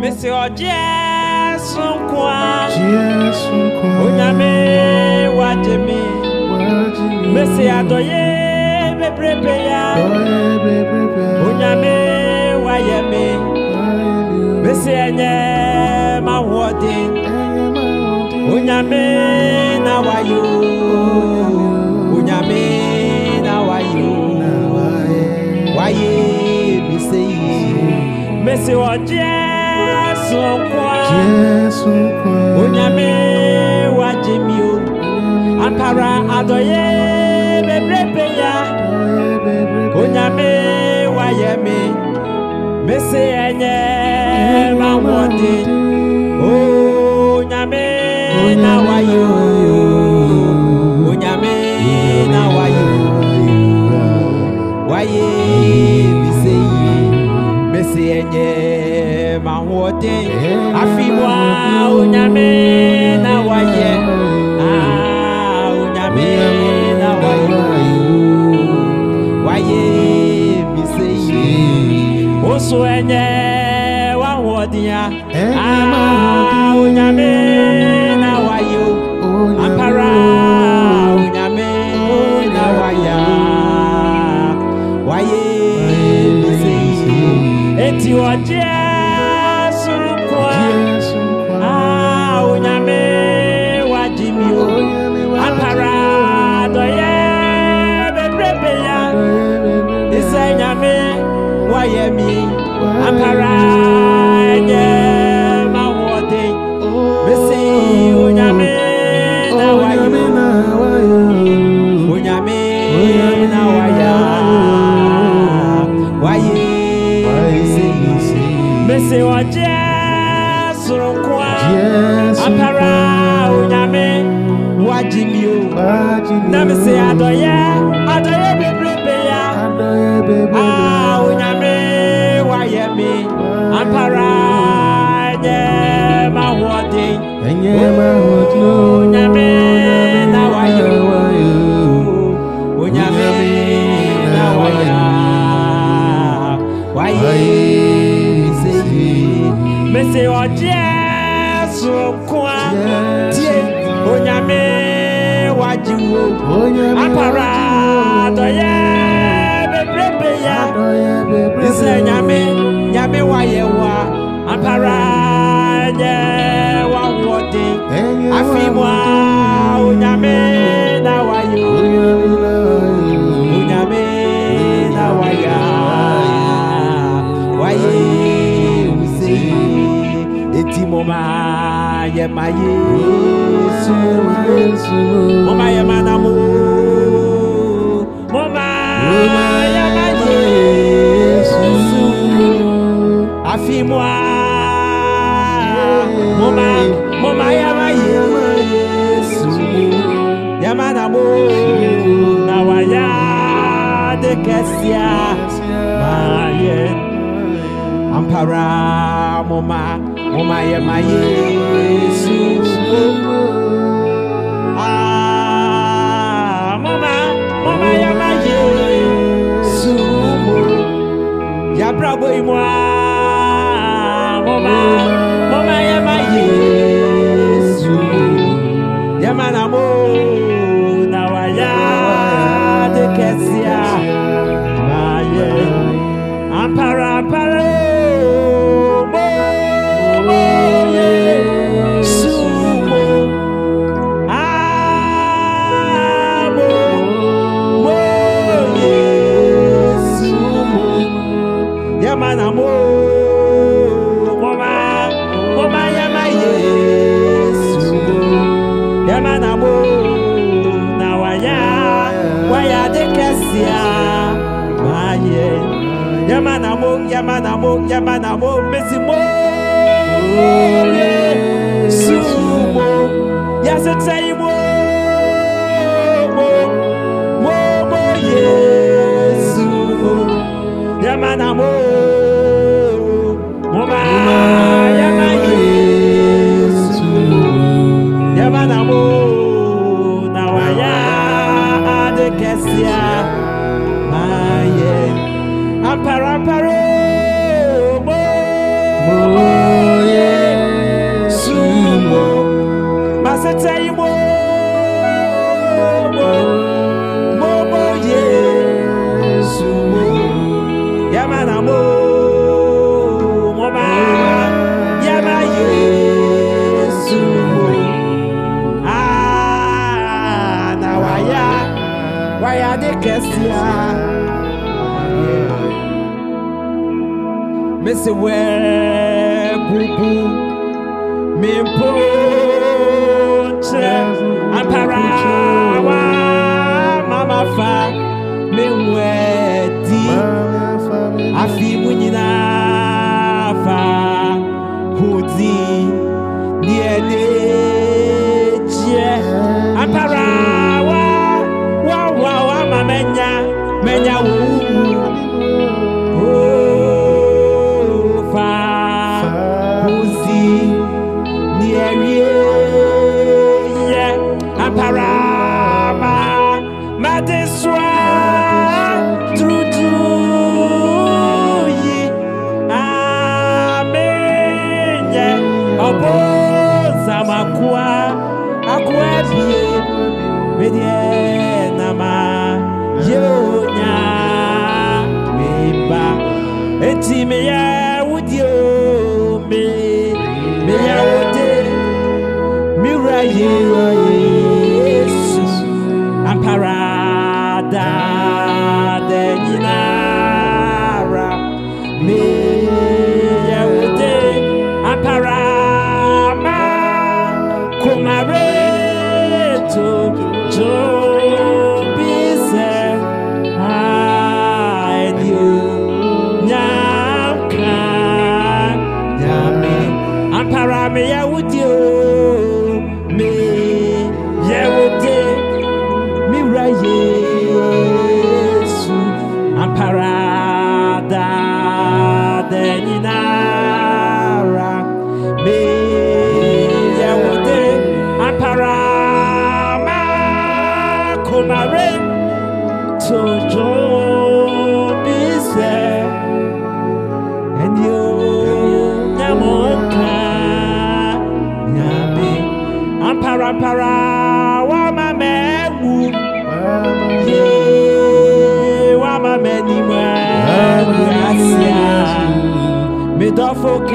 Missy or Jason Kwa, Jésù kan. Onyame Wajemi, Wájú Missy Adoye Bebrebe ya, Ọ̀rẹ́ bẹ̀bẹ̀ Onyame Wayemi, Missy Enye Mawodin, Onyame na wayo, Onyame na wayo, Waye Missy, Missy or Jason Kwa. Jésù kan. Onyame o. Ya Ọ̀rẹ́ bẹ̀bẹ̀ Onyame wayemi mese enye mawọde Onyame na wayo Onyame na enye mawọde afimwa Onyame na waye. Ah Onyame na wayo waye. mese yi. Oso enye wahoɔdea ah Onyame na wayo ampara Onyame na waya. Waye mese yi. eti ɔgye Apara Onyame wagye mi o. Na me se adɔyɛ adɔyɛ bebrebe ya. Ah, Onyame wayɛ mi. Ampara nyɛ ma wɔden. Onyame wagye wo. Apara adɔyɛ bebrebe ya. Sɛ nyame nyame wayɛ wa apara nyɛ wahoɔden afi mu a onyame na wayɛ onyame na wayɛ wayɛ wuse eti mo ma yɛ ma ye su mo ma yɛ ma na mo. Mo ma yɛ ma ye su afi mu a mo ma mo ma yɛ ma ye. Su yɛ ma na mo. Na wayɛ de kɛseɛ ma yɛ ampara mo ma mo ma yɛ ma ye Yamana mo, yamana mo, yamana mo, Missy where bubu, me ponche, amparawa, mama fa, me wedi. 왜냐 meya wudi o me meya wudi mi ra.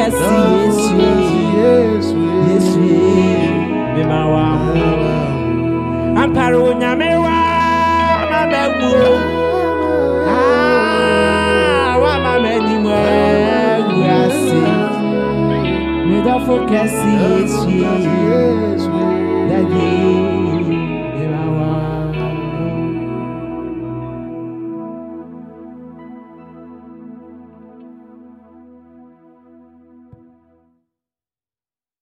Medɔfo kɛse yesu yesu mema wa mo ampara onyame wama mɛwu Ah, wama mɛnimu asia medɔfo kɛse yesu dade